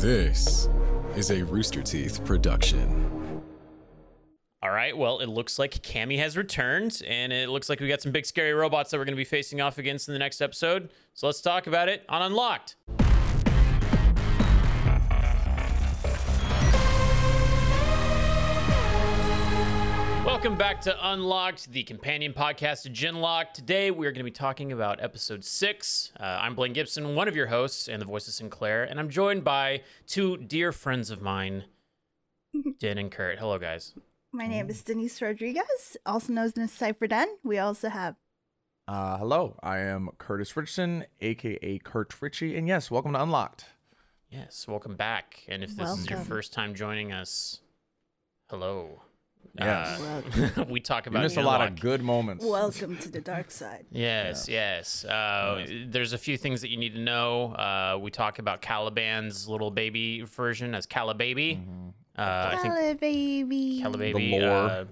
This is a Rooster Teeth production. All right, well, it looks like Cammy has returned, and it looks like we got some big scary robots that we're going to be facing off against in the next episode. So let's talk about it on Unlocked. Welcome back to Unlocked, the companion podcast to Genlock. Today we are going to be talking about episode six. Uh, I'm Blaine Gibson, one of your hosts and the voice of Sinclair, and I'm joined by two dear friends of mine, Den and Kurt. Hello, guys. My name is Dennise Rodriguez, also known as Cypher Den. We also have Uh, hello, I am Curtis Richardson, aka Kurt Ritchie, and yes, welcome to Unlocked. Yes, welcome back. And if this is your first time joining us, hello. Yes. Uh, we talk You about missed a lot of good moments. Welcome to the Dark Side. Yes, yes. Uh, There's a few things that you need to know. Uh, we talk about Caliban's little baby version as Calababy. Mm-hmm. Uh, I think Hello, baby. Calababy. The lore. Uh,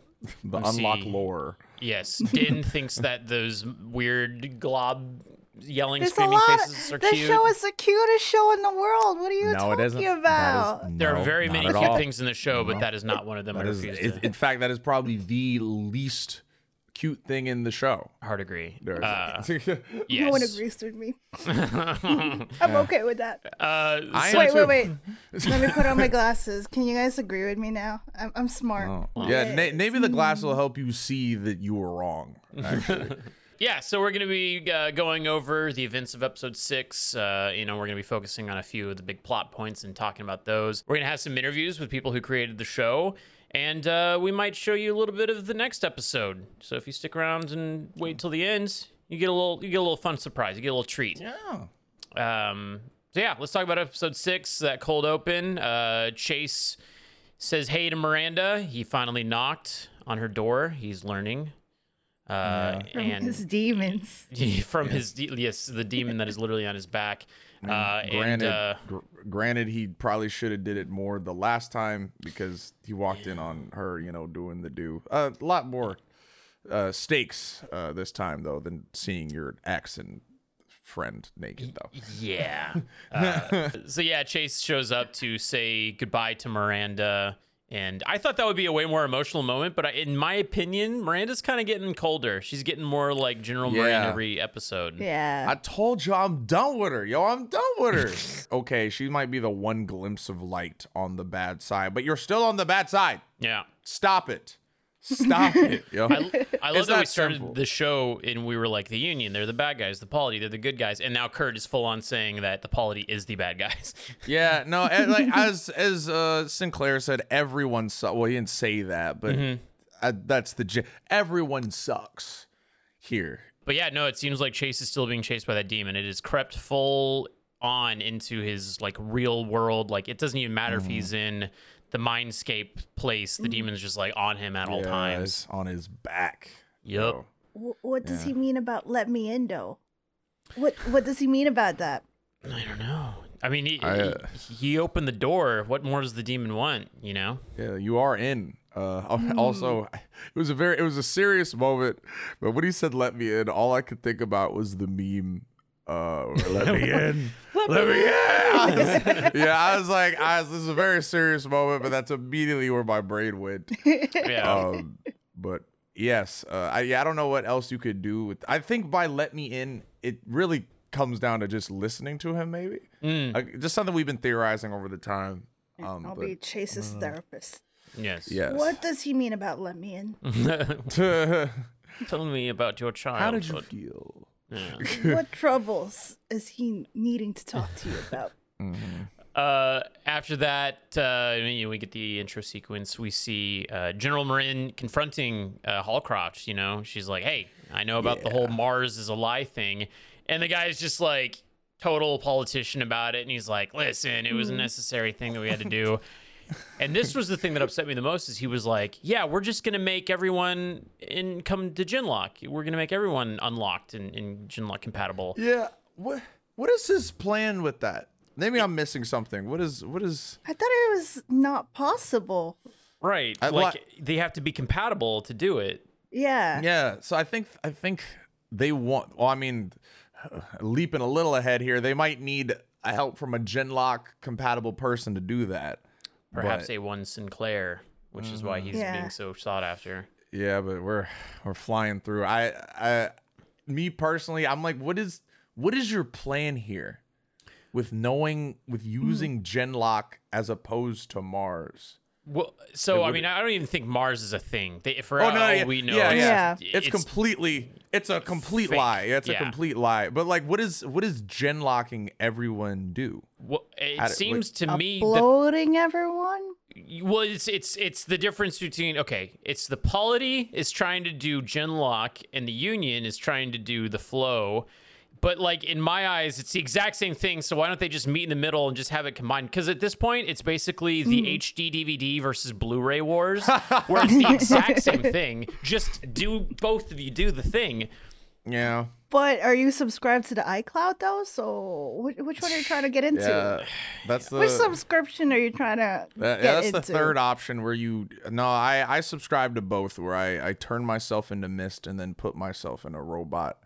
the Unlock see. lore. yes, Den thinks that those weird glob yelling, There's a screaming lot. faces are Of, the cute. show is the cutest show in the world. What are you no, it talking isn't. about? That is, there no, are very many cute all. things in the show, but No. that is not one of them. I That is, refuse it- to in fact, that is probably the least cute thing in the show. hard agree. There's- Uh, No one agrees with me. I'm okay with that. Uh, I so- Wait, too. wait, wait. Let me put on my glasses. Can you guys agree with me now? I'm, I'm smart. Oh. Yeah, na- maybe the glass will help you see that you were wrong. Yeah, so we're going to be uh, going over the events of episode six. Uh, you know, we're going to be focusing on a few of the big plot points and talking about those. We're going to have some interviews with people who created the show, and uh, we might show you a little bit of the next episode. So if you stick around and wait till the end, you get a little, you get a little fun surprise. You get a little treat. yeah. Um, so yeah, let's talk about episode six, that cold open. Uh, Chase says hey to Miranda. He finally knocked on her door. He's learning. Uh, From and his demons. from his de- yes, the demon that is literally on his back. Uh, and granted, uh, gr- granted, he probably should have did it more the last time because he walked in on her, you know, doing the do. A lot more uh, stakes uh, this time though than seeing your ex and friend naked though. yeah. Uh, so yeah, Chase shows up to say goodbye to Miranda. And I thought that would be a way more emotional moment, but I, in my opinion, Miranda's kind of getting colder. She's getting more like General Marin Yeah. every episode. Yeah. I told you I'm done with her. Yo, I'm done with her. okay, she might be the one glimpse of light on the bad side, but you're still on the bad side. Yeah. Stop it. Stop it. Yo. I, I love It's that we started simple. the show and we were like the Union, they're the bad guys, the Polity, they're the good guys, and now Kurt is full on saying that the Polity is the bad guys. Yeah, no, and, like as as uh, Sinclair said, everyone sucks. Well, he didn't say that, but uh, that's the j- everyone sucks here. But yeah, no, it seems like Chase is still being chased by that demon. It has crept full on into his like real world. Like it doesn't even matter if he's in the mindscape place. The demon's just like on him at all Yeah, times. on his back. Yep. yo. Wh- what does he mean about let me in, though? What What does he mean about that? I don't know. I mean, he, I, uh, he, he opened the door. What more does the demon want? You know? Yeah, you are in. Uh, also, it was a very, it was a serious moment. But when he said "let me in," all I could think about was the meme. Uh, let me in, let me in. Yeah, I was like, I was, this is a very serious moment, but that's immediately where my brain went. Yeah. um, but yes, uh, I, yeah, I don't know what else you could do with. I think by "let me in," it really comes down to just listening to him, maybe. Mm, Like, just something we've been theorizing over the time. Um, I'll but- be Chase's therapist. yes. yes. What does he mean about let me in? Tell me about your child. How did you feel? what troubles is he needing to talk to you about? Uh, after that, uh, you know, we get the intro sequence. We see uh, General Marin confronting uh, Hallcroft. You know, she's like, "Hey, I know about the whole Mars is a lie thing," and the guy's just like total politician about it, and he's like, "Listen, it was a necessary thing that we had to do." and this was the thing that upset me the most is he was like, "Yeah, we're just gonna make everyone in come to Genlock. We're gonna make everyone unlocked and, and Genlock compatible." Yeah. What What is his plan with that? Maybe I'm missing something. What is What is? I thought it was not possible. Right. I like li- they have to be compatible to do it. Yeah. Yeah. So I think I think they want. Well, I mean, leaping a little ahead here, they might need a help from a Genlock compatible person to do that. Perhaps But- a one Sinclair, which is why mm-hmm. he's Yeah. being so sought after. Yeah, but we're we're flying through. I I me personally, I'm like, what is what is your plan here with knowing with hmm. using Genlock as opposed to Mars? Well, so I mean, I don't even think Mars is a thing. They, for Oh all no, yeah, we know, yeah, it's, yeah. Yeah. It's, completely it's a complete fake. lie. It's a complete lie. But like what is what is gen locking everyone do? Well, it How do- seems to me that Uploading everyone? well, it's it's it's the difference between okay, it's the polity is trying to do gen lock, and the Union is trying to do the flow. But like in my eyes, it's the exact same thing. So why don't they just meet in the middle and just have it combined? Because at this point, it's basically the hmm. HD DVD versus Blu-ray wars, where it's the exact same thing. Just do both of you do the thing. Yeah. But are you subscribed to the iCloud though? So which, which one are you trying to get into? Yeah. That's the Which subscription are you trying to That- get yeah, that's into? the third option where you no I I subscribe to both where I I turn myself into mist and then put myself in a robot.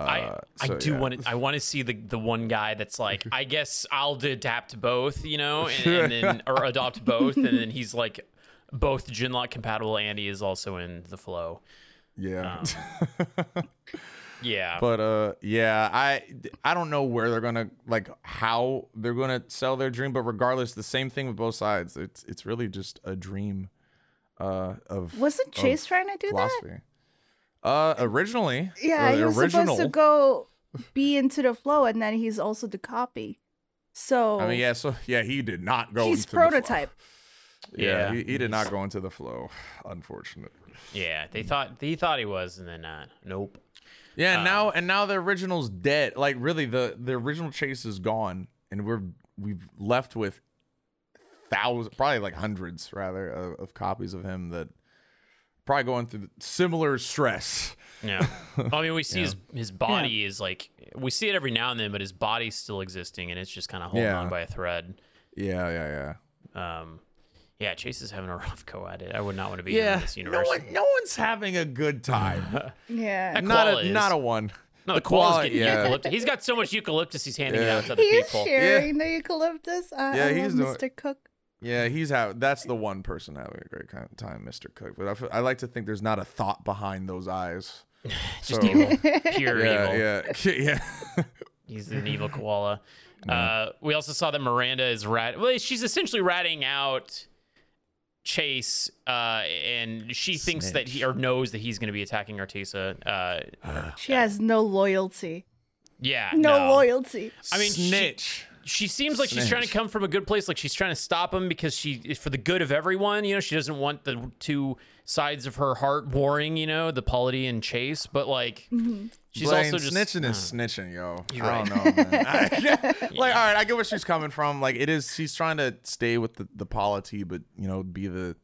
I Uh, I so, do yeah. want to I want to see the the one guy that's like I guess I'll adapt both, you know, and, and then or adopt both, and then he's like both Genlock compatible, and he is also in the flow. Yeah. Yeah, but uh yeah, I I don't know where they're going to like how they're going to sell their dream, but regardless the same thing with both sides. It's it's really just a dream uh of Wasn't Chase trying to do that? Philosophy. Uh originally, Yeah, or he was original. supposed to go be into the flow, and then he's also the copy. So I mean, yeah, so yeah, he did not go he's into the flow. prototype. Yeah, Yeah. he, he did not go into the flow, unfortunately. yeah. They thought he thought he was, and then uh, nope. Yeah, and now and now the original's dead. Like really, the the original chase is gone, and we're we've left with thousands, probably like hundreds rather, of, of copies of him that probably going through similar stress. Yeah, I mean, we see his his body is like we see it every now and then, but his body's still existing, and it's just kind of holding Yeah. on by a thread. Yeah, yeah, yeah. Um, yeah, Chase is having a rough go at it. I would not want to be Yeah, in this universe. no universe. one, no one's having a good time. Yeah. not a, is. not a one. No, The the koala's getting yeah. eucalyptus. He's got so much eucalyptus, he's handing it Yeah. out to other He is people. sharing the eucalyptus. I, Yeah, I he's love doing- Mr. Cook. Yeah, he's having. That's the one person having a great kind of time, Mr. Cook. But I, like to think there's not a thought behind those eyes. Just So- evil, pure Yeah, evil. yeah, yeah. He's an evil koala. Uh, we also saw that Miranda is rat. Well, she's essentially ratting out Chase, uh, and she thinks that he or knows that he's going to be attacking Artesa. Uh, She has no loyalty. yeah, No, loyalty. I mean, snitch. she seems like she's trying to come from a good place like she's trying to stop him because she for the good of everyone you know she doesn't want the two sides of her heart warring you know the polity and chase but like she's Blaine, also just snitching is uh, snitching, yo. You're I don't know, man. I- like, all right, I get where she's coming from. Like, it is. She's trying to stay with the the polity, but you know, be the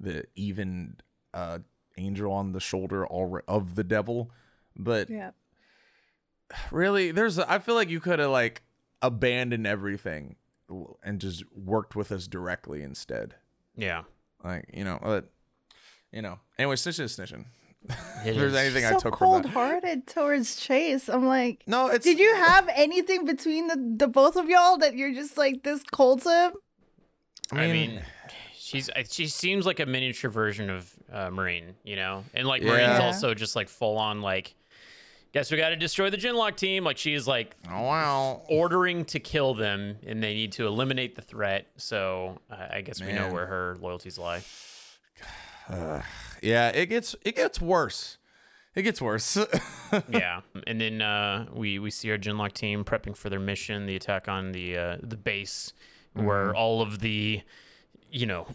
the even uh angel on the shoulder alre of the devil. But Yeah. really, there's. I feel like you could have like abandoned everything and just worked with us directly instead. yeah Like, you know, but you know. Anyway, snitching is snitching. If there's is. anything I so took from cold-hearted towards Chase. I'm like, No, it's did you have anything between the, the both of y'all that you're just like this cold to him? I mean, she's she seems like a miniature version of uh, Marin, you know, and like Marin's also just like full on like, guess we got to destroy the Genlock team. Like she's like Oh wow. ordering to kill them, and they need to eliminate the threat. So uh, I guess we know where her loyalties lie. Yeah, it gets it gets worse. It gets worse. yeah, and then uh, we we see our Genlock team prepping for their mission, the attack on the uh, the base, where all of the, you know,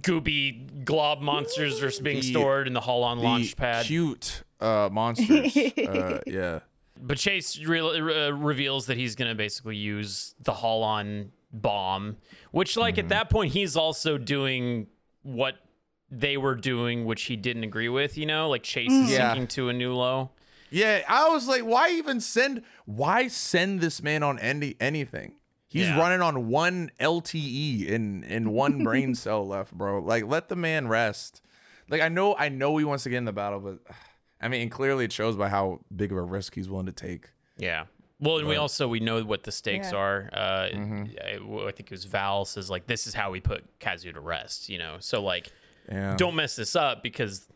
gooby glob monsters are being The- stored in the Holon launch pad. Cute uh, monsters. uh, yeah. But Chase re- uh, reveals that he's going to basically use the Holon bomb, which, like, Mm-hmm. at that point, he's also doing what they were doing, which he didn't agree with, you know? Like, Chase is Yeah. sinking to a new low. Yeah, I was like, why even send? Why send this man on any anything? He's Yeah. running on one LTE and and one brain cell left, bro. Like, let the man rest. Like, I know, I know he wants to get in the battle, but I mean, and clearly it shows by how big of a risk he's willing to take. Yeah. Well, and we also we know what the stakes Yeah. are. Uh, I, well, I think it was Val says like this is how we put Kazu to rest. You know, so like Yeah. don't mess this up because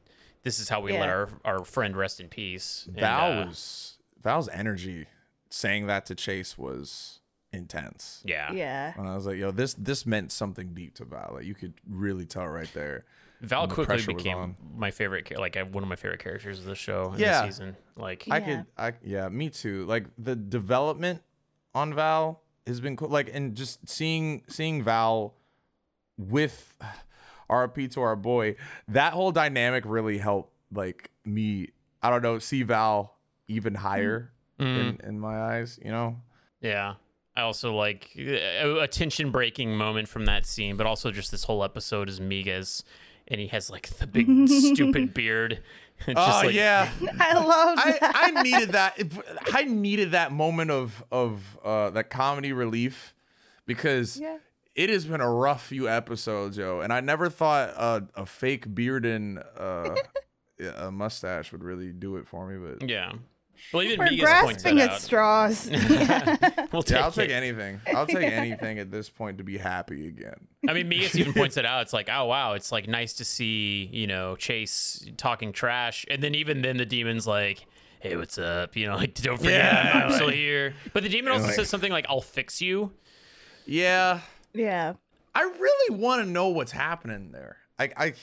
this is how we let our our friend rest in peace. And, Val uh, was Val's energy saying that to Chase was intense. yeah. Yeah. And I was like, yo, this this meant something deep to Val. Like you could really tell right there. Val the quickly pressure became my favorite, cha- like one of my favorite characters of the show in Yeah. the season. Like, I Yeah. could I yeah, me too. Like the development on Val has been cool. Like and just seeing seeing Val with RP to our boy, that whole dynamic really helped like me, I don't know, see Val even higher mm. in, in my eyes, you know? yeah. I also like a, a tension breaking moment from that scene, but also just this whole episode is Migas, and he has like the big stupid beard. Oh just, like, yeah. I love I, that. I needed that. I needed that moment of of uh, that comedy relief because Yeah. it has been a rough few episodes, yo. And I never thought a, a fake beard and uh, a mustache would really do it for me. But Yeah. Well, even We're Migas grasping that at out. straws. We'll take yeah, I'll take it. anything. I'll take anything at this point to be happy again. I mean, Migas even points it out. It's like, oh wow, it's like nice to see you know Chase talking trash, and then even then the demon's like, hey, what's up? You know, like don't forget Yeah, I'm, I'm still here. But the demon also like- says something like, I'll fix you. Yeah, yeah. I really want to know what's happening there. I, I,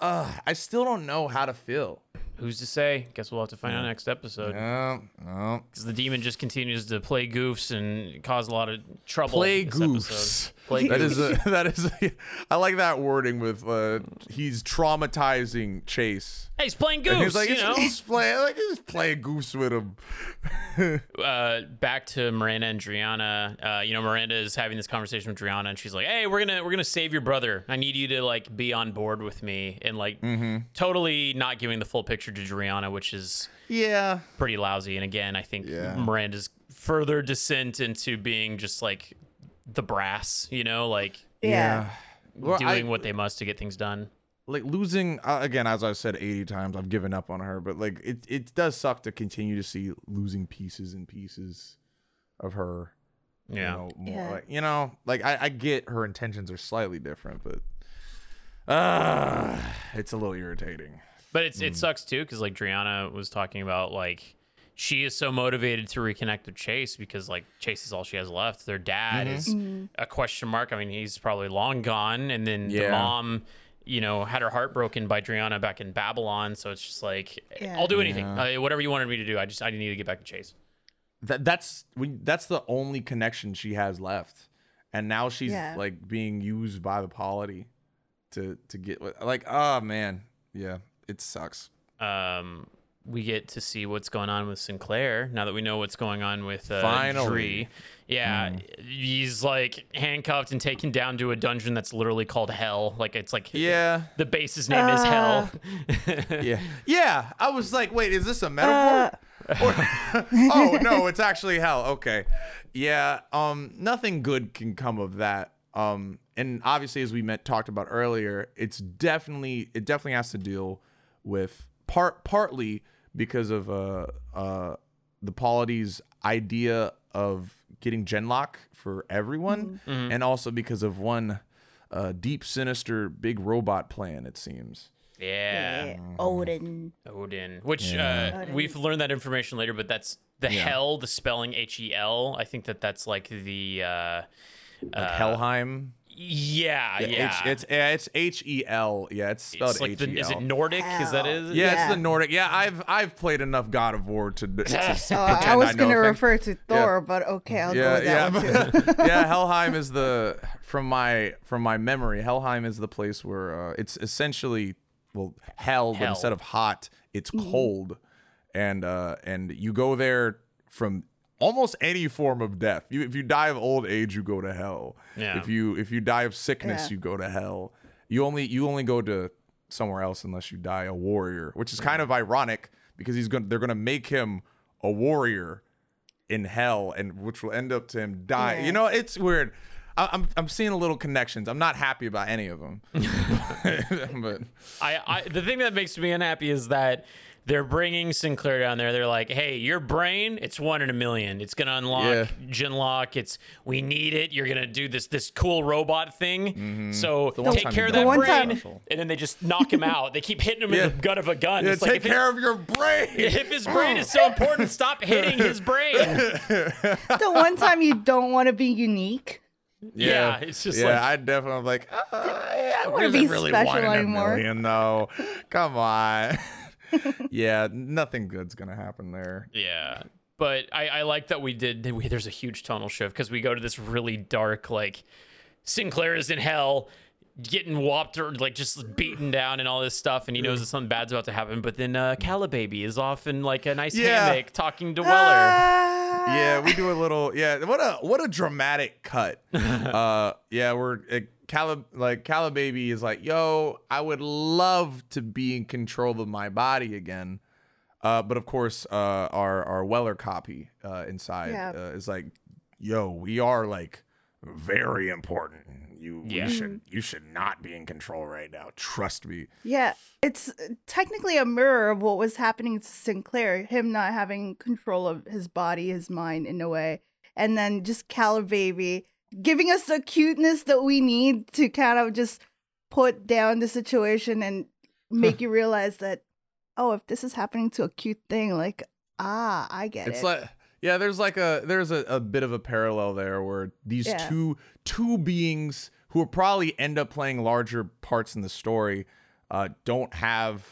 uh, I still don't know how to feel. Who's to say? Guess we'll have to find out next episode. No, no. Because the demon just continues to play goofs and cause a lot of trouble. play this goofs. episode. Play That goofs. is a that is a, I like that wording with uh he's traumatizing Chase. Hey, he's playing And goofs. he's like you he's, know. he's playing like he's playing goofs with him. uh, back to Miranda and Driana. Uh, you know, Miranda is having this conversation with Driana, and she's like, "Hey, we're gonna we're gonna save your brother. I need you to like be on board with me." And like, Mm-hmm. totally not giving the full picture to Driana, which is Yeah. pretty lousy. And again, I think Yeah. Miranda's further descent into being just like the brass. You know, like Yeah. Well, doing I- what they must to get things done. like losing uh, again as i've said 80 times i've given up on her but like it, it does suck to continue to see losing pieces and pieces of her Yeah. you know more Yeah. like you know like I, I get her intentions are slightly different but uh it's a little irritating But it's Mm. it sucks too because like Driana was talking about like she is so motivated to reconnect with Chase because like Chase is all she has left. Their dad Mm-hmm. is a question mark. I mean, he's probably long gone, and then the mom, you know, had her heart broken by Driana back in Babylon. So it's just like Yeah. I'll do anything, uh, whatever you wanted me to do. I just I need to get back to Chase. that that's we that's the only connection she has left and now she's Yeah. like being used by the polity to to get like oh man yeah it sucks. Um, we get to see what's going on with Sinclair now that we know what's going on with uh, Finally. Dree. Yeah, he's like handcuffed and taken down to a dungeon that's literally called Hell. Like it's like yeah. the base's name is Hell. yeah. Yeah. I was like wait is this a metaphor? Or- oh no it's actually hell. Okay. Yeah um nothing good can come of that. Um and obviously as we met talked about earlier it's definitely it definitely has to deal with part partly because of uh uh the polity's idea of getting genlock for everyone and also because of one uh deep sinister big robot plan it seems yeah. Yeah. Odin. Odin, which Yeah. uh, Odin. we've learned that information later, but that's the Yeah. Hell, the spelling H E L. I think that that's like the uh, like helheim yeah, yeah. H, it's yeah, it's H E L. Yeah, it's spelled It's like H E the, is it L. Nordic? Is that Hell. it? Yeah, it's the Nordic. Yeah, I've I've played enough God of War to, to pretend Oh, I was know gonna things. refer to Thor, but okay, I'll go Yeah, with that yeah, one too. yeah. Helheim is the from my from my memory. Helheim is the place where uh, it's essentially well hell, but instead of hot, it's cold, and uh, and you go there from almost any form of death. You, if you die of old age, you go to hell. Yeah. If you if you die of sickness, Yeah. you go to hell. You only you only go to somewhere else unless you die a warrior, which is kind of ironic because he's going to they're going to make him a warrior in hell, and which will end up to him dying. Yeah. You know, it's weird. I, I'm I'm seeing a little connections. I'm not happy about any of them, but I, I the thing that makes me unhappy is that they're bringing Sinclair down there. They're like, "Hey, your brain, it's one in a million. It's gonna unlock Yeah. Genlock. It's we need it. You're gonna do this this cool robot thing. So Mm-hmm. one take care of that. The brain." time- And then they just knock him out. They keep hitting him Yeah. in the gut of a gun. Yeah, it's like take if, it- care of your brain. if his brain is so important, stop hitting his brain. the one time you don't want to be unique. Yeah, it's just yeah, like- I definitely like. Uh, I wanna wasn't be really special one in a anymore. million, though. Come on. yeah, nothing good's gonna happen there. Yeah. But I, I like that we did. We, there's a huge tonal shift because we go to this really dark, like Sinclair is in hell, getting whopped or like just beaten down and all this stuff, and he knows that something bad's about to happen. But then uh, Calababy is off in like a nice Yeah. hammock talking to Weller. Ah. Yeah, we do a little. Yeah, what a what a dramatic cut. uh, yeah, we're uh, Calib like Calababy is like, yo, I would love to be in control of my body again. Uh, but of course, uh, our our Weller copy uh, inside Yeah. uh, is like, yo, we are like very important. You, Yeah. you should you should not be in control right now. Trust me. Yeah, it's technically a mirror of what was happening to Sinclair, him not having control of his body, his mind in a way. And then just Calababy giving us the cuteness that we need to kind of just put down the situation and make you realize that, oh, if this is happening to a cute thing, like, ah, I get it's it. like yeah there's like a there's a, a bit of a parallel there where these Yeah. two two beings who will probably end up playing larger parts in the story uh don't have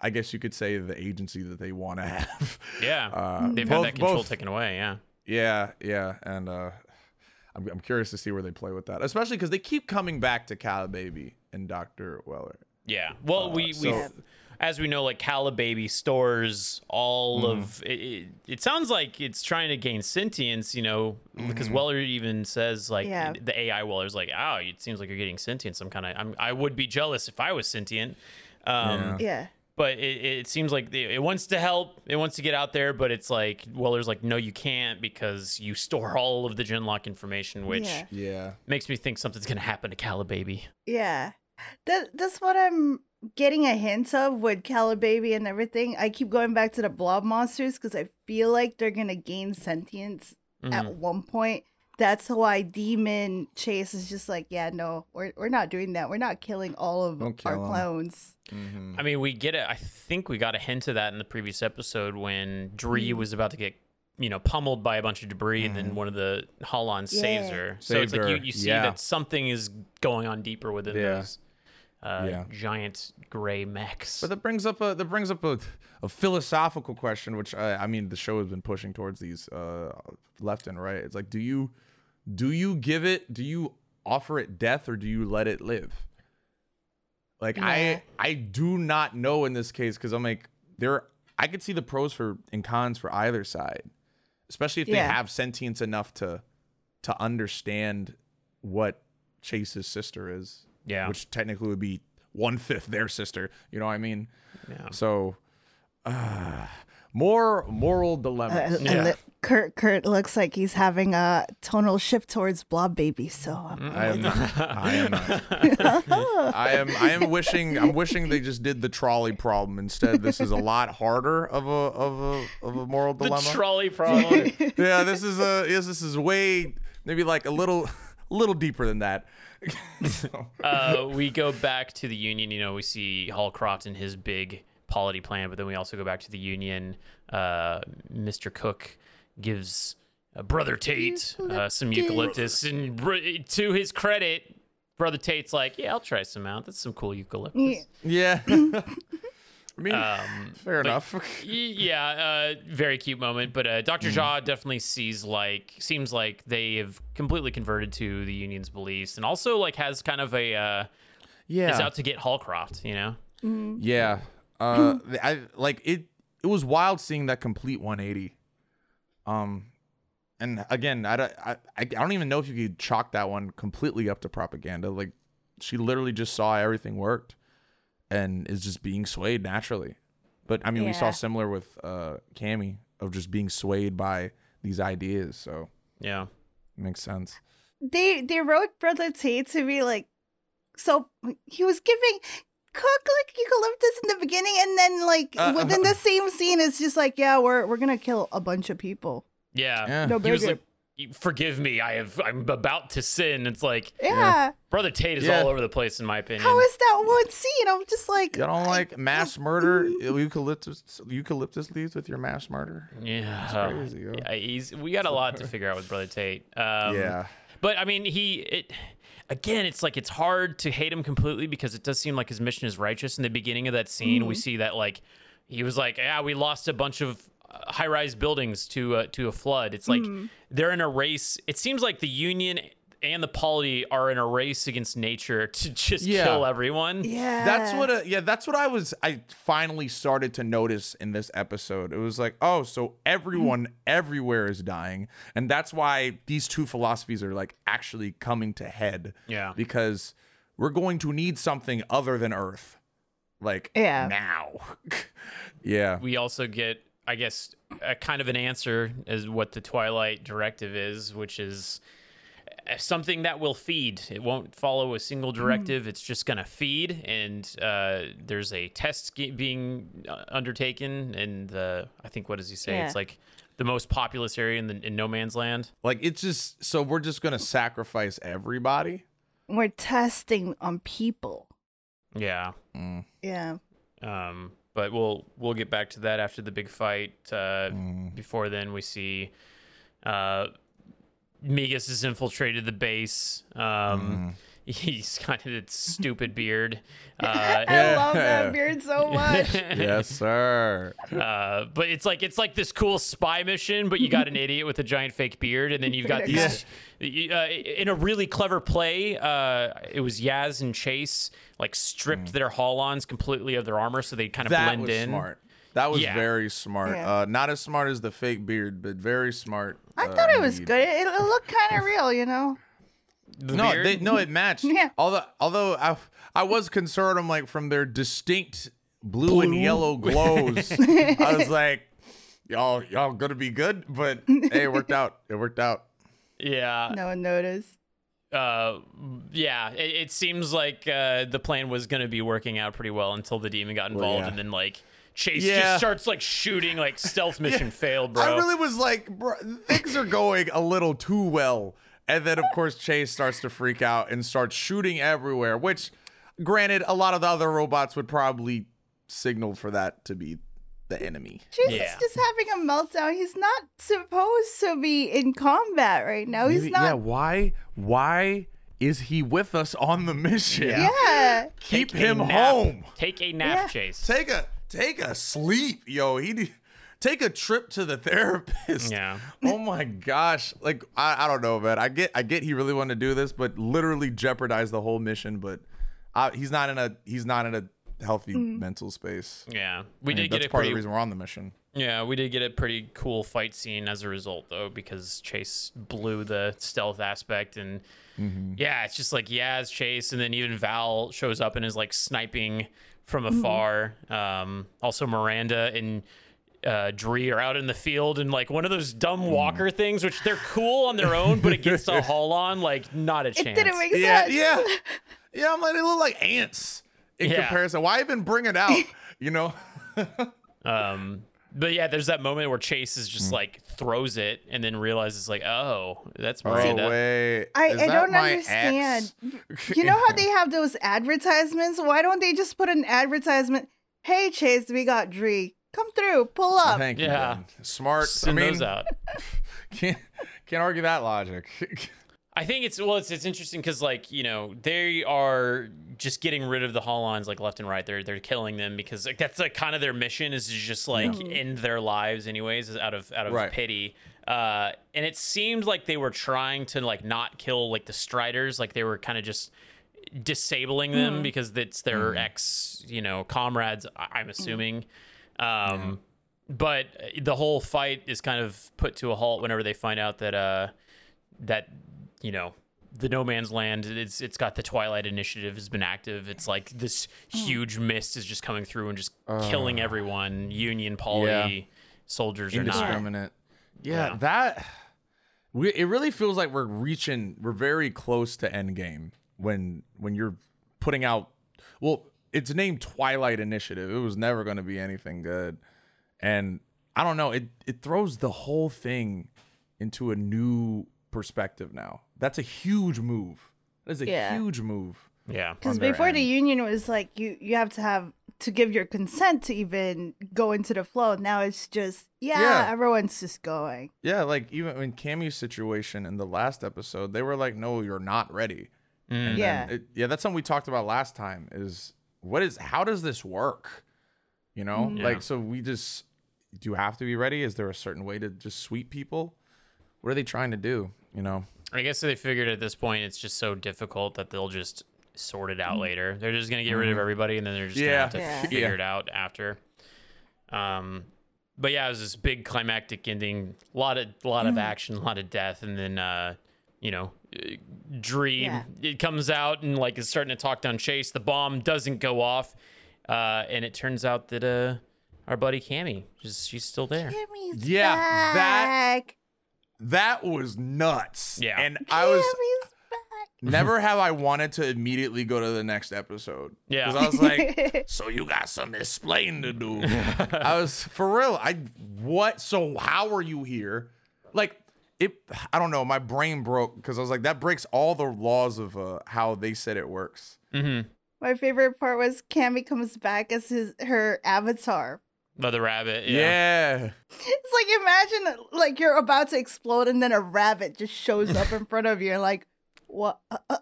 i guess you could say the agency that they want to have Yeah. uh They've both- had that control both- taken away. Yeah. yeah yeah and uh I'm, I'm curious to see where they play with that especially because they keep coming back to Calababy and dr weller Yeah. Well, Uh, we we as we know, like Calababy stores all Mm-hmm. of it, it. It sounds like it's trying to gain sentience, you know, because Mm-hmm. Weller even says like Yeah. the AI Weller's like, "Oh, it seems like you're getting sentient." Some kind of. I'm, I would be jealous if I was sentient. Um, Yeah. yeah. But it, it seems like it, it wants to help. It wants to get out there, but it's like Weller's like, "No, you can't because you store all of the Genlock information," which Yeah. yeah makes me think something's gonna happen to Calababy. Yeah. That that's what I'm getting a hint of with Calababy and everything. I keep going back to the blob monsters because I feel like they're gonna gain sentience Mhm. at one point. That's why Demon Chase is just like, yeah, no, we're we're not doing that. We're not killing all of Don't our kill 'em. clones. Mhm. I mean, we get it. I think we got a hint of that in the previous episode when Dree Mm. was about to get, you know, pummeled by a bunch of debris, and then one of the Holons saves her. so Saved it's like you, you see yeah. that something is going on deeper within Yeah. those uh, Yeah. giant gray mechs. But that brings up a that brings up a, a philosophical question, which I, I mean the show has been pushing towards these uh, left and right. It's like, do you do you give it? Do you offer it death or do you let it live? Like Yeah. I I do not know in this case because I'm like there I could see the pros for and cons for either side, especially if they have sentience enough to to understand what Chase's sister is. Yeah. which technically would be one fifth their sister. You know what I mean? yeah. So, uh, more moral Uh, dilemmas. and Yeah. li- Kurt Kurt looks like he's having a tonal shift towards Blob Baby. So I'm I am not. I am not. I am. I am wishing. I'm wishing they just did the trolley problem instead. This is a lot harder of a of a of a moral the dilemma. trolley problem. yeah, this is a. Yes, this is way maybe like a little, little deeper than that. So- uh, we go back to the Union. You know, we see Hallcroft and his big polity plan, but then we also go back to the Union. Uh, Mr. Cook gives uh, Brother Tate uh, some eucalyptus, and br- to his credit, Brother Tate's like, "Yeah, I'll try some out. That's some cool eucalyptus." Yeah. yeah. I mean, Um, fair enough. Yeah, uh, very cute moment. But uh, Dr. Jaw definitely sees like seems like they have completely converted to the Union's beliefs, and also like has kind of a uh, Yeah. is out to get Hallcroft. You know. Yeah. Uh I like it it was wild seeing that complete 180. Um and again, I don't I, I don't even know if you could chalk that one completely up to propaganda. Like she literally just saw everything worked and is just being swayed naturally. But I mean, we saw similar with uh Cammy of just being swayed by these ideas, so Yeah. it makes sense. they they wrote Brother Tate to be like, so he was giving cook like eucalyptus in the beginning, and then like Uh, within the same scene, it's just like, yeah, we're we're gonna kill a bunch of people. Yeah. Yeah. No He was like, "Forgive me, I have. I'm about to sin." It's like yeah. Brother Tate is Yeah. all over the place, in my opinion. How is that one scene? I'm just like, You don't I- like mass murder, eucalyptus, eucalyptus leaves with your mass murder. yeah, crazy, yo. yeah, he's. We got a lot to figure out with Brother Tate. Um, yeah, But I mean, he it again. It's like it's hard to hate him completely because it does seem like his mission is righteous. In the beginning of that scene, we see that like he was like, "Yeah, we lost a bunch of high-rise buildings to uh, to a flood." It's like they're in a race. It seems like the Union and the polity are in a race against nature to just Yeah. kill everyone. yeah, that's what. A, yeah, that's what I was. I finally started to notice in this episode. It was like, oh, so everyone everywhere is dying, and that's why these two philosophies are like actually coming to head. Yeah. because we're going to need something other than Earth, like Yeah. now. yeah, we also get i guess a kind of an answer is what the twilight directive is which is uh, something that will feed. It won't follow a single directive. It's just going to feed and uh, there's a test ge- being uh, undertaken and uh, i think what does he say? Yeah. it's like the most populous area in, the, in no man's land. Like it's just so we're just gonna sacrifice everybody. we're testing on people. yeah. Mm, Yeah, Um, but we'll we'll get back to that after the big fight. Uh, mm. Before then, we see uh, Migas has infiltrated the base. Um, He's got that stupid beard. Uh, I love that beard so much. yes, sir. uh, but it's like it's like this cool spy mission, but you got an idiot with a giant fake beard, and then you've got these. Uh, in a really clever play, uh, it was Yaz and Chase like stripped their Holons completely of their armor, so they kind of Mm. that blend was in. smart. That was Yeah. very smart. Yeah. Uh, not as smart as the fake beard, but very smart. I uh, thought it was indeed. good. It, it looked kind of real, you know. The No, beard? they, no, it matched. Yeah. Although, although I, I was concerned. I'm like from their distinct blue, and yellow glows. I was like, y'all, y'all gonna be good, but hey, it worked out. It worked out. yeah. No one noticed. uh yeah it, it seems like uh the plan was gonna be working out pretty well until the demon got involved yeah. and then like chase Yeah. just starts like shooting like stealth mission failed bro I really was like, bro, things are going a little too well. And then, of course, Chase starts to freak out and starts shooting everywhere, which, granted, a lot of the other robots would probably signal for that to be the enemy. Jesus Yeah. just having a meltdown. He's not supposed to be in combat right now. He's Maybe- not. Yeah, why? Why is he with us on the mission? Yeah. Keep Take him nap. home. take a nap Yeah. chase Take a take a sleep, yo. He need- take a trip to the therapist. yeah Oh my gosh. Like I, I don't know, man. I get I get he really wanted to do this, but literally jeopardize the whole mission. But uh, he's not in a he's not in a healthy mental space. yeah we I did mean, get that's a part pretty of the reason we're on the mission. yeah we did get a pretty cool fight scene as a result though because chase blew the stealth aspect and Mm-hmm. yeah it's just like Yaz chase and then even val shows up and is like sniping from Mm-hmm. afar um also miranda and uh Dree are out in the field and like one of those dumb Mm. walker things which they're cool on their own but against a Holon like not a chance. It chance didn't make Yeah, sense. yeah. Yeah, I'm like they look like ants in Yeah. comparison. Why even bring it out? You know? Um, but yeah, there's that moment where Chase is Mm. just like throws it and then realizes like, oh, that's Oh Miranda. wait. I, I don't understand. ex? You know how they have those advertisements? Why don't they just put an advertisement? Hey Chase, we got Dree. Come through, pull up. Thank you. Yeah. Ben. Smart. Send I mean, those out. can't can't argue that logic. I think it's well, it's it's interesting because like you know they are just getting rid of the Holons like left and right. They're they're killing them because like that's like kind of their mission is to just like mm-hmm. end their lives anyways is out of out of Right. pity. Uh, and it seemed like they were trying to like not kill like the Striders, like they were kind of just disabling them mm-hmm. because it's their mm-hmm. ex you know comrades. I- I'm assuming. Um, but the whole fight is kind of put to a halt whenever they find out that uh that you know the no man's land it's it's got the twilight initiative has been active it's like this huge mist is just coming through and just killing everyone union poly Yeah. soldiers or not Indiscriminate. Yeah, Yeah. that we it really feels like we're reaching we're very close to end game when when you're putting out well it's named Twilight Initiative. It was never going to be anything good, and I don't know. It it throws the whole thing into a new perspective now. That's a huge move. That is a Yeah. huge move. Yeah. Because on their before the end. union was like you you have to have to give your consent to even go into the flow. Now it's just yeah, Yeah. everyone's just going. Yeah, like even in Cammy's situation in the last episode, they were like, "No, you're not ready." And mm. Yeah. it, yeah, that's something we talked about last time. Is what is how does this work? You know, Yeah. like so we just do you have to be ready? Is there a certain way to just sweep people? What are they trying to do? You know? I guess they figured at this point it's just so difficult that they'll just sort it out later. They're just gonna get rid of everybody, and then they're just Mm-hmm. Yeah. gonna have to Yeah. figure Yeah. it out after. Um, but yeah, it was this big climactic ending. A lot of lot Mm. of action, a lot of death, and then uh, you know, Dream Yeah. it comes out and like is starting to talk down Chase. The bomb doesn't go off, uh, and it turns out that uh, our buddy Cammy, just she's still there. Cammy's Yeah, that- back. That was nuts. Yeah. and I was back. never have I wanted to immediately go to the next episode. Yeah. because I was like, so you got some explain to do. I was for real. I what? So how are you here? Like it. I don't know. My brain broke because I was like, that breaks all the laws of uh, how they said it works. Mm-hmm. My favorite part was Cammy comes back as his her avatar. The rabbit. Yeah. Yeah. It's like imagine like you're about to explode and then a rabbit just shows up in front of you and like what uh, uh,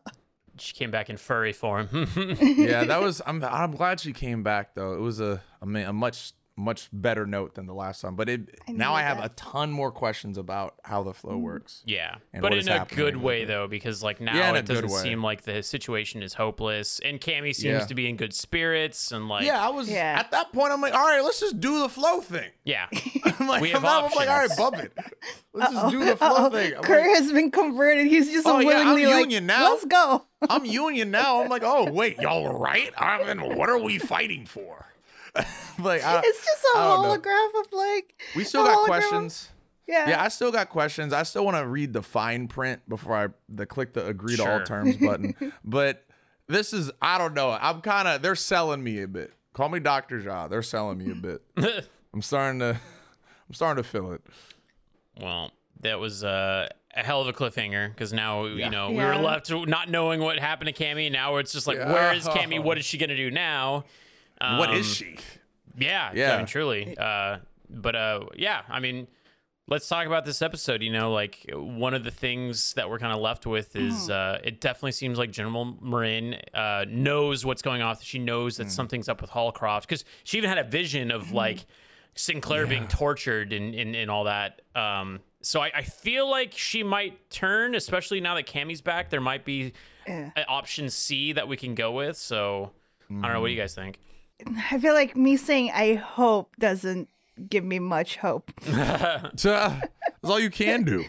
She came back in furry form. Yeah, that was. I'm. I'm glad she came back though. It was a. I mean, a much much better note than the last time. But it I now I have that. a ton more questions about how the flow works. Mm, yeah, but in a good way though, because like now Yeah, it doesn't seem like the situation is hopeless, and Cammy seems Yeah. to be in good spirits, and like yeah, I was Yeah. at that point. I'm like, all right, let's just do the flow thing. yeah, I'm like, We I'm, have not- I'm like, all right, options. bump it. Let's just do the flow Uh-oh. thing. I'm, Kurt like, has been converted. He's just Oh, yeah, I'm unwillingly like, union now. let's go. I'm union now. I'm like, oh wait, y'all were right. I mean, what are we fighting for? like, I, it's just a don't know. holograph of like. we still got hologram of- questions. Yeah. Yeah, I still got questions. I still want to read the fine print before I the click the agree to all terms button. but this is I don't know. I'm kind of they're selling me a bit. Call me Doctor Ja. They're selling me a bit. I'm starting to I'm starting to feel it. well, that was uh, a hell of a cliffhanger because now you know we were left not knowing what happened to Cammy. Now it's just like, Yeah. where is Cammy? What is she gonna do now? What Um, is she? Yeah, Yeah. I mean, truly. Uh, but uh, yeah, I mean, let's talk about this episode. You know, like one of the things that we're kind of left with is uh, it definitely seems like General Marin uh, knows what's going on. She knows that something's up with Holcroft because she even had a vision of like Sinclair being tortured and, and, and all that. Um, so I, I feel like she might turn, especially now that Cammy's back. There might be Yeah. an option C that we can go with. So I don't know. What do you guys think? I feel like me saying I hope doesn't give me much hope. It's, uh, That's all you can do.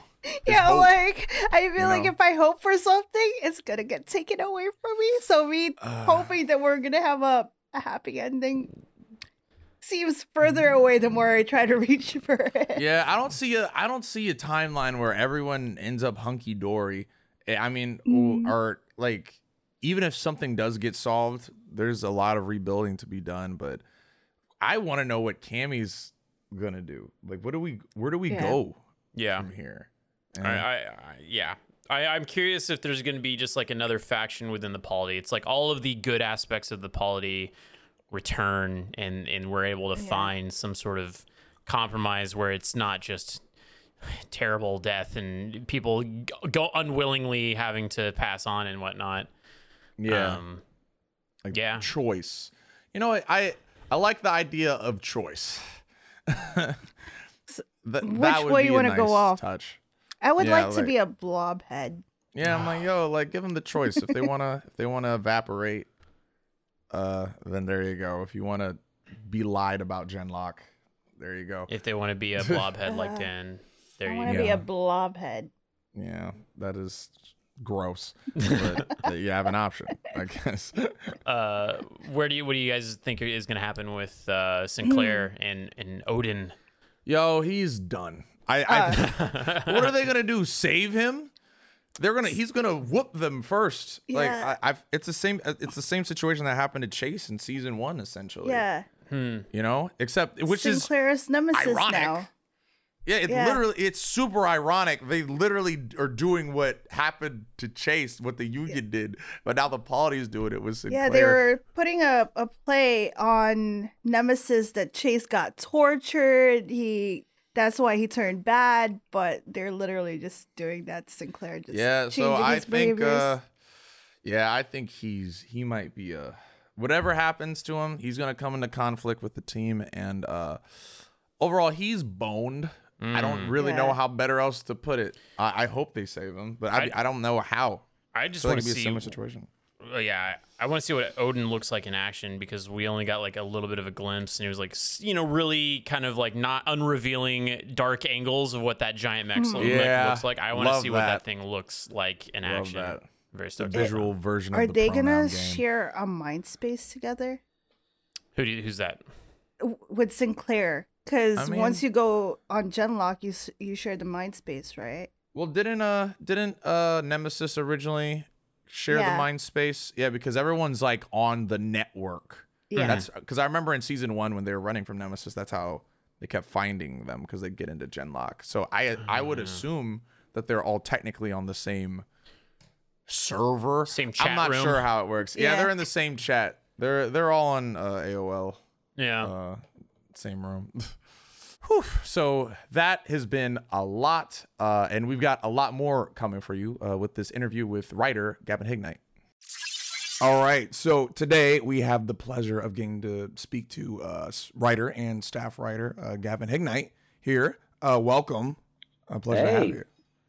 yeah, hope, like I feel like know? if I hope for something, it's gonna get taken away from me. So me hoping that we're gonna have a, a happy ending seems further away than where I try to reach for it. Yeah, I don't see a I don't see a timeline where everyone ends up hunky dory. I mean, Mm. or like even if something does get solved, there's a lot of rebuilding to be done. But I want to know what Cammy's gonna do. Like, what do we? Where do we Yeah. go Yeah. from here? I, I, I yeah. I, I'm curious if there's going to be just like another faction within the polity. It's like all of the good aspects of the polity return, and and we're able to Yeah. find some sort of compromise where it's not just terrible death and people go unwillingly having to pass on and whatnot. yeah, Um, like yeah. choice. You know. I I like the idea of choice. Th- Which would way be you wanna go off? Touch. I would Yeah, like to be a blob head. Yeah, I'm like, yo, like give them the choice. If they wanna, if they wanna evaporate, uh, then there you go. If you wanna be lied about Genlock, there you go. if they want to be a blobhead like Uh, Dan, there I you want to go. be a blob head. Yeah, that is gross. But uh, you have an option, I guess. uh, where do you what do you guys think is going to happen with uh, Sinclair and and Odin? Yo, he's done. I, I what are they gonna do? Save him? they're gonna he's gonna whoop them first. Like Yeah. I, I've it's the same it's the same situation that happened to Chase in season one essentially. Yeah. Hmm. You know, except which is Sinclair's nemesis ironic. now. Yeah, it Yeah. literally it's super ironic. They literally are doing what happened to Chase, what the Union did, but now the Polys doing it with Sinclair. Yeah, they were putting a, a play on Nemesis that Chase got tortured. He that's why he turned bad, but they're literally just doing that Sinclair. Just Yeah, so I his think uh yeah, I think he's he might be uh whatever happens to him, he's gonna come into conflict with the team and uh overall he's boned. I don't mm. really know how better else to put it. I, I hope they save him, but I, I- I don't know how. I just So it want could to be a similar situation. yeah, I want to see what Odin looks like in action because we only got like a little bit of a glimpse, and it was like you know really kind of like not unrevealing dark angles of what that giant mech lo- mech Yeah, looks like. I want to love see what that that. thing looks like in Love action. that. Very The stoked. visual version Are of the they gonna game. share a mind space together Who do you, who's that? W- with Sinclair? Because I once you go on Genlock, you you share the mind space, right? Well, didn't uh didn't uh Nemesis originally share the mind space? Yeah, because everyone's like on the network. Yeah. That's because I remember in season one when they were running from Nemesis, that's how they kept finding them because they get into Genlock. So I I would assume that they're all technically on the same server. Same chat. I'm not room. sure how it works. Yeah, Yeah. they're in the same chat. They're they're all on uh, AOL Yeah. uh, same room. Whew. So that has been a lot, uh, and we've got a lot more coming for you uh, with this interview with writer Gavin Hignight. All right, so today we have the pleasure of getting to speak to uh, writer and staff writer uh, Gavin Hignight here. Uh, welcome, a pleasure to have Hey. you.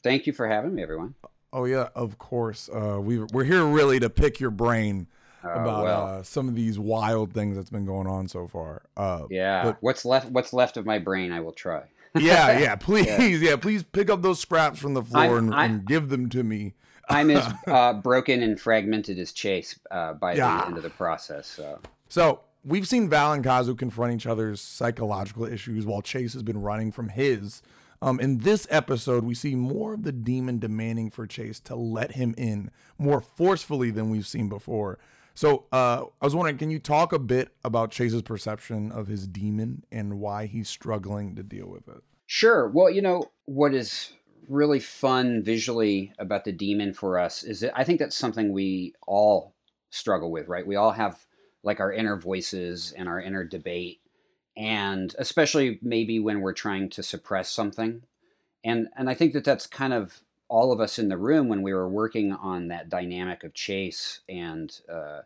Thank you for having me, everyone. Oh yeah, of course. Uh, we we're here really to pick your brain about well, uh, some of these wild things that's been going on so far. Uh, yeah. but- what's left? What's left of my brain? I will try. yeah, yeah. Please, yeah. please pick up those scraps from the floor and, and give them to me. I'm as uh, broken and fragmented as Chase uh, by Yeah. the end of the process. So So we've seen Val and Kazu confront each other's psychological issues while Chase has been running from his. Um, in this episode, we see more of the demon demanding for Chase to let him in more forcefully than we've seen before. So uh, I was wondering, can you talk a bit about Chase's perception of his demon and why he's struggling to deal with it? Sure. Well, you know what is really fun visually about the demon for us is that I think that's something we all struggle with, right? We all have like our inner voices and our inner debate, and especially maybe when we're trying to suppress something. And and I think that that's kind of all of us in the room when we were working on that dynamic of Chase and uh,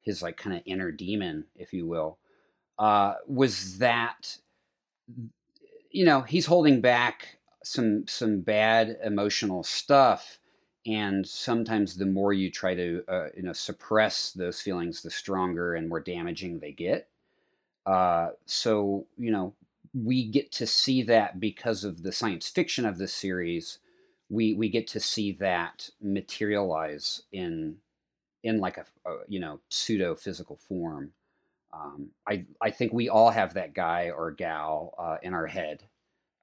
his like kind of inner demon, if you will, uh, was that you know he's holding back some some bad emotional stuff and sometimes the more you try to uh, you know suppress those feelings the stronger and more damaging they get. Uh, so you know we get to see that because of the science fiction of this series we we get to see that materialize in in like a, a you know pseudo physical form um, I I think we all have that guy or gal uh, in our head,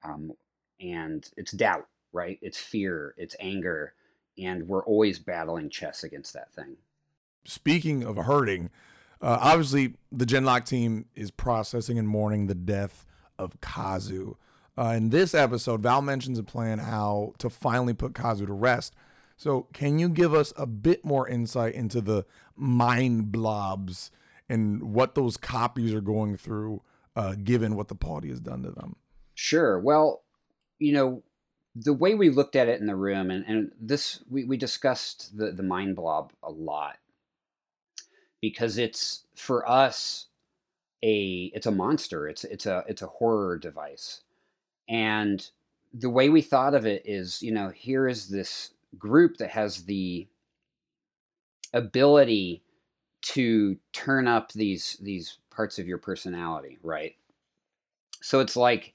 um, and it's doubt, right? It's fear, it's anger, and we're always battling chess against that thing. speaking of hurting, uh, obviously the Genlock team is processing and mourning the death of Kazu. Uh, in this episode, Val mentions a plan how to finally put Kazu to rest. So, can you give us a bit more insight into the mind blobs and what those copies are going through, uh, given what the party has done to them? Sure. Well, you know, the way we looked at it in the room, and, and this we, we discussed the the mind blob a lot because it's for us a it's a monster. It's it's a it's a horror device, and the way we thought of it is, you know, here is this group that has the ability to turn up these these parts of your personality, right? So it's like,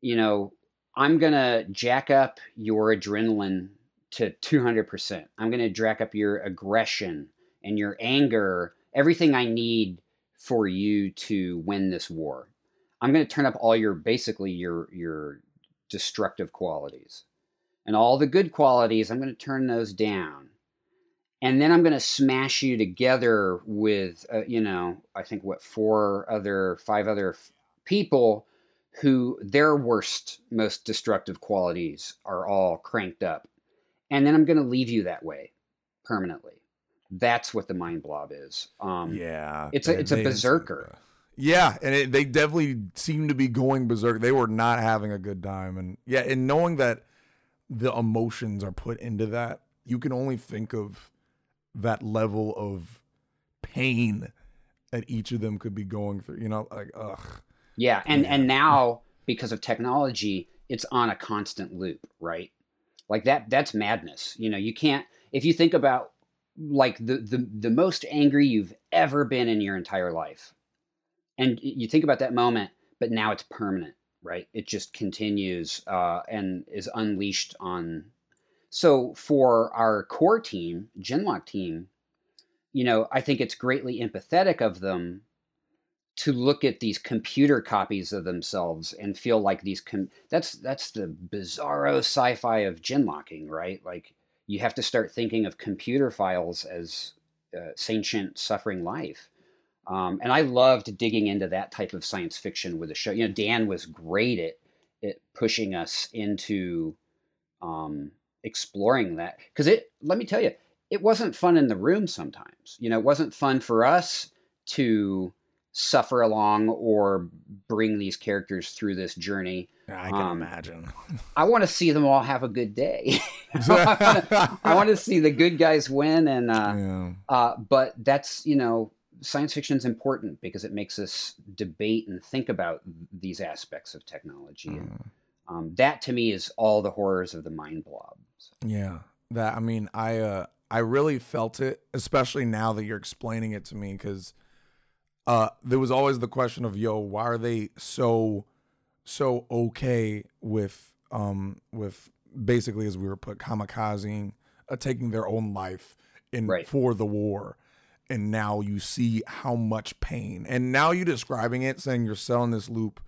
you know, I'm gonna jack up your adrenaline to 200%. I'm gonna jack up your aggression and your anger, everything I need for you to win this war. I'm gonna turn up all your basically your your destructive qualities. and all the good qualities, I'm going to turn those down. And then I'm going to smash you together with, uh, you know, I think what, four other, five other f- people who their worst, most destructive qualities are all cranked up. And then I'm going to leave you that way permanently. That's what the mind blob is. Um, yeah, it's a it's a berserker. Yeah, and it, they definitely seem to be going berserk. They were not having a good time, and yeah, and knowing that the emotions are put into that, you can only think of that level of pain that each of them could be going through. You know, like ugh. Yeah, and Yeah. and now because of technology, it's on a constant loop, right? Like that that's madness. You know, you can't if you think about like the the the most angry you've ever been in your entire life. And you think about that moment, but now it's permanent, right? It just continues uh, and is unleashed on. So for our core team, Genlock team, you know, I think it's greatly empathetic of them to look at these computer copies of themselves and feel like these com- that's that's the bizarro sci-fi of genlocking right like you have to start thinking of computer files as uh, sentient suffering life um, and i loved digging into that type of science fiction with the show you know dan was great at at pushing us into um, exploring that because it let me tell you it wasn't fun in the room sometimes you know it wasn't fun for us to suffer along or bring these characters through this journey. I can Um, imagine. I want to see them all have a good day. I want to see the good guys win, and uh, yeah. uh, but that's you know science fiction is important because it makes us debate and think about these aspects of technology. And, Mm. um, that to me is all the horrors of the mind blob. Yeah. That I mean, I uh I really felt it, especially now that you're explaining it to me cuz uh there was always the question of yo, why are they so so okay with um with basically as we were put kamikazing, uh, taking their own life in Right. for the war. And now you see how much pain. And now you describing it saying you're selling this loop,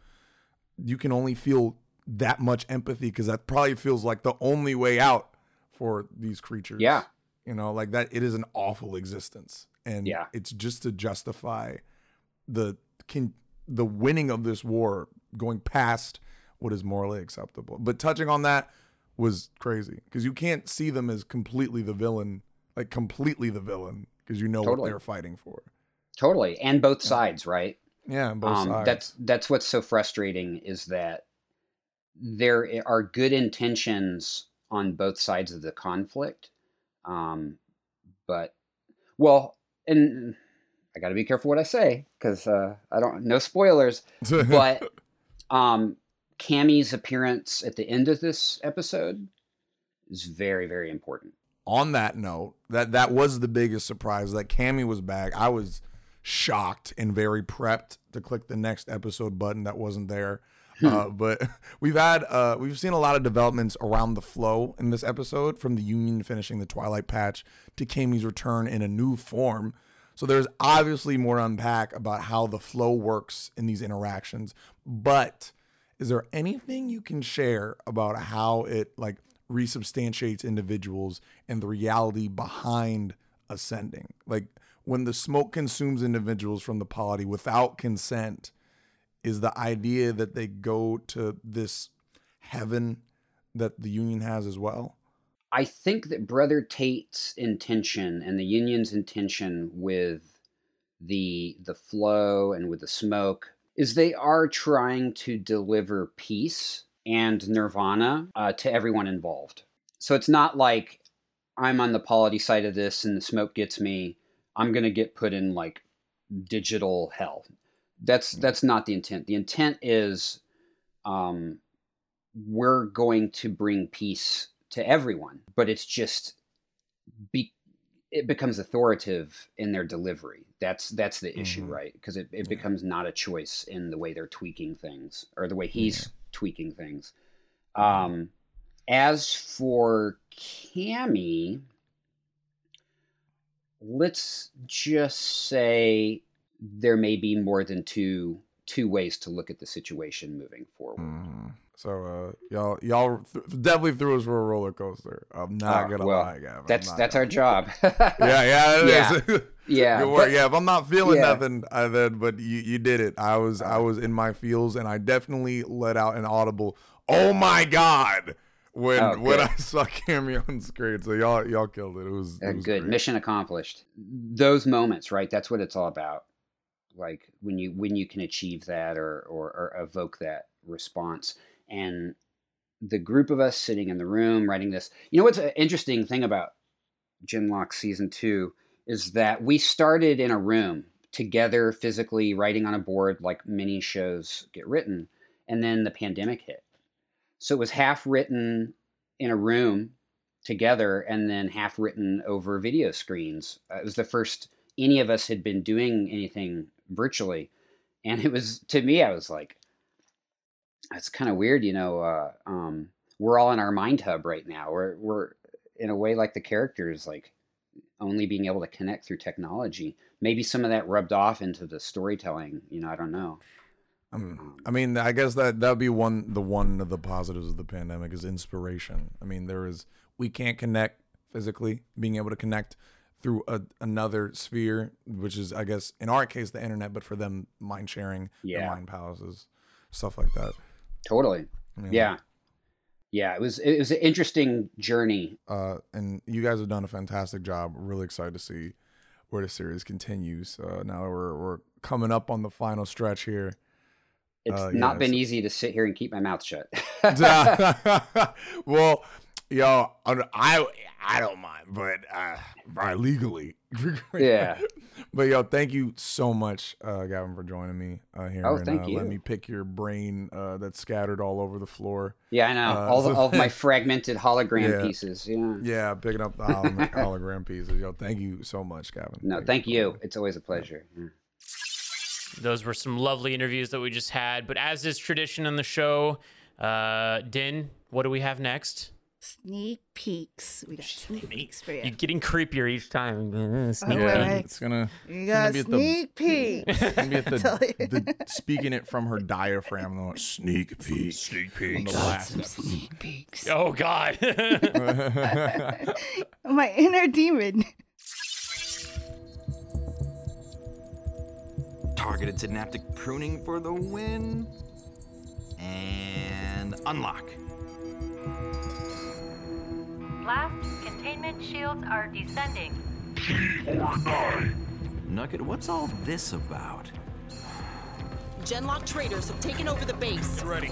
you can only feel that much empathy because that probably feels like the only way out for these creatures. Yeah. You know, like that it is an awful existence. And Yeah. it's just to justify the can the winning of this war going past what is morally acceptable. But touching on that was crazy because you can't see them as completely the villain, like completely the villain because you know what Totally. they're fighting for. Totally, and both sides, right? Yeah, both um, sides. That's that's what's so frustrating is that there are good intentions on both sides of the conflict, um, but well, and I got to be careful what I say because uh, I don't no spoilers, but um, Cammy's appearance at the end of this episode is very very important. On that note, that that was the biggest surprise that Cammy was back. I was shocked and very prepped to click the next episode button that wasn't there. Uh, but we've had uh, we've seen a lot of developments around the flow in this episode, from the Union finishing the Twilight Patch to Cammy's return in a new form. So there's obviously more to unpack about how the flow works in these interactions. But is there anything you can share about how it like resubstantiates individuals and the reality behind ascending? Like when the smoke consumes individuals from the polity without consent, is the idea that they go to this heaven that the union has as well? I think that Brother Tate's intention and the union's intention with the the flow and with the smoke is they are trying to deliver peace and nirvana uh, to everyone involved. So it's not like I'm on the polity side of this and the smoke gets me. I'm gonna get put in like digital hell. That's that's not the intent. The intent is um, we're going to bring peace to everyone, but it's just be it becomes authoritative in their delivery. That's that's the issue, Mhm. right? Because it, it becomes not a choice in the way they're tweaking things or the way he's tweaking things. Um, as for Cammy, let's just say there may be more than two two ways to look at the situation moving forward. Mhm. So uh, y'all y'all th- definitely threw us for a roller coaster. I'm not Oh, gonna well, lie, Gavin. That's that's gonna- our job. yeah yeah it Yeah. Yeah, but- yeah, if I'm not feeling yeah. nothing, uh, then but you you did it. I was I was in my feels, and I definitely let out an audible. Oh my god! When Oh, when. I saw Cameo on screen, so y'all y'all killed it. It was, it Uh, was good great. mission accomplished those moments right that's what it's all about like when you when you can achieve that or or, or evoke that response and the group of us sitting in the room writing this you know what's an interesting thing about Genlock season two is that we started in a room together physically writing on a board like many shows get written and then the pandemic hit so it was half written in a room together and then half written over video screens. Uh, it was the first any of us had been doing anything virtually. And it was, to me, I was like, it's kind of weird, you know. Uh, um, we're all in our mind hub right now. We're, we're in a way like the characters, like only being able to connect through technology. Maybe some of that rubbed off into the storytelling, you know, I don't know. Um, I mean, I guess that that would be one the one of the positives of the pandemic is inspiration. I mean, there is we can't connect physically, being able to connect through a, another sphere, which is, I guess, in our case, the internet, but for them, mind sharing, Yeah. mind palaces, stuff like that. Totally. Mean, Yeah. Yeah, it was it was an interesting journey. Uh, and you guys have done a fantastic job. Really excited to see where the series continues. Uh, now that we're we're coming up on the final stretch here. It's Uh, not yeah, been so- easy to sit here and keep my mouth shut. well, yo, I I don't mind, but uh, legally, Yeah. But yo, thank you so much, uh, Gavin, for joining me uh, here Oh, and thank uh, you. let me pick your brain uh, that's scattered all over the floor. yeah, I know. Uh, all, so- all of my fragmented hologram Yeah. pieces. Yeah. Yeah, picking up the hologram, hologram pieces. Yo, thank you so much, Gavin. No, thank you. It's always a pleasure. Yeah. Those were some lovely interviews that we just had. But as is tradition on the show, uh, Den, what do we have next? Sneak peeks. We got sneak peeks for you. You're getting creepier each time. Uh, sneak Oh, Yeah, wait, wait. it's gonna. You gonna got be at the- sneak peeks. It's gonna be at Tell the, you. the speaking it from her diaphragm. though. Sneak peek. Sneak peek. On the sneak peeks. Oh God. My inner demon. Targeted synaptic pruning for the win. And unlock. Blast containment shields are descending. Nugget, what's all this about? Genlock traders have taken over the base. Ready.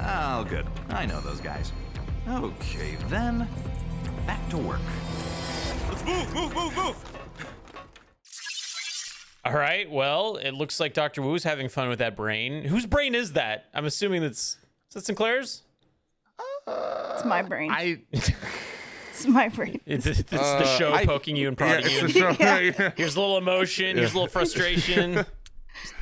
Oh, good. I know those guys. Okay, then. Back to work. Let's move, move, move, move! All right. Well, it looks like Doctor Wu's having fun with that brain. Whose brain is that? I'm assuming that's is that Sinclair's. It's my brain. I It's my brain. It's, it's the Uh, show I- poking you and yeah, prodding it's you. a show. yeah. Here's a little emotion. Here's a little frustration.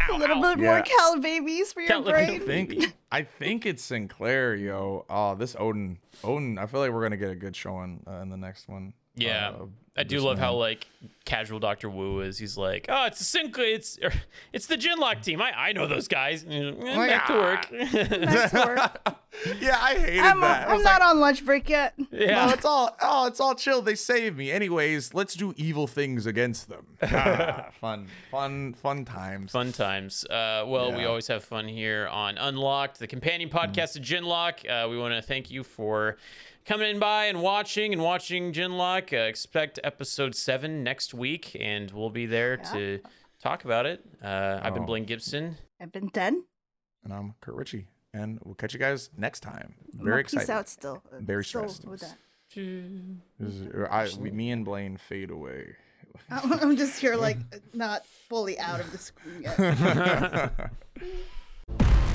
A little bit Yeah. more Cal babies for your Cal- brain. I think I think it's Sinclair, yo. Oh, this Odin, Odin. I feel like we're gonna get a good showing uh, in the next one. Yeah, uh, I do love how like casual Doctor Wu is. He's like, oh, it's the Sync, it's er, it's the Genlock team. I I know those guys. Like, "Eh, Back to work. Nice work. yeah, I hated I'm, that. I I'm not like, on lunch break yet. yeah. No, it's all oh, it's all chill. They saved me. Anyways, let's do evil things against them. Ah, fun, fun, fun times. Fun times. Uh, well, we always have fun here on Unlocked, the companion podcast of Genlock. Uh, we want to thank you for coming in by and watching and watching Genlock. Uh, expect episode seven next week, and we'll be there to talk about it. Uh, I've been Oh. Blaine Gibson. I've been done. And I'm Kurt Ritchie, and we'll catch you guys next time. I'm Very a Peace excited. out still. Uh, Very still stressed. with that. This is- I, we, me and Blaine fade away. I'm I'm just here like not fully out of the screen yet.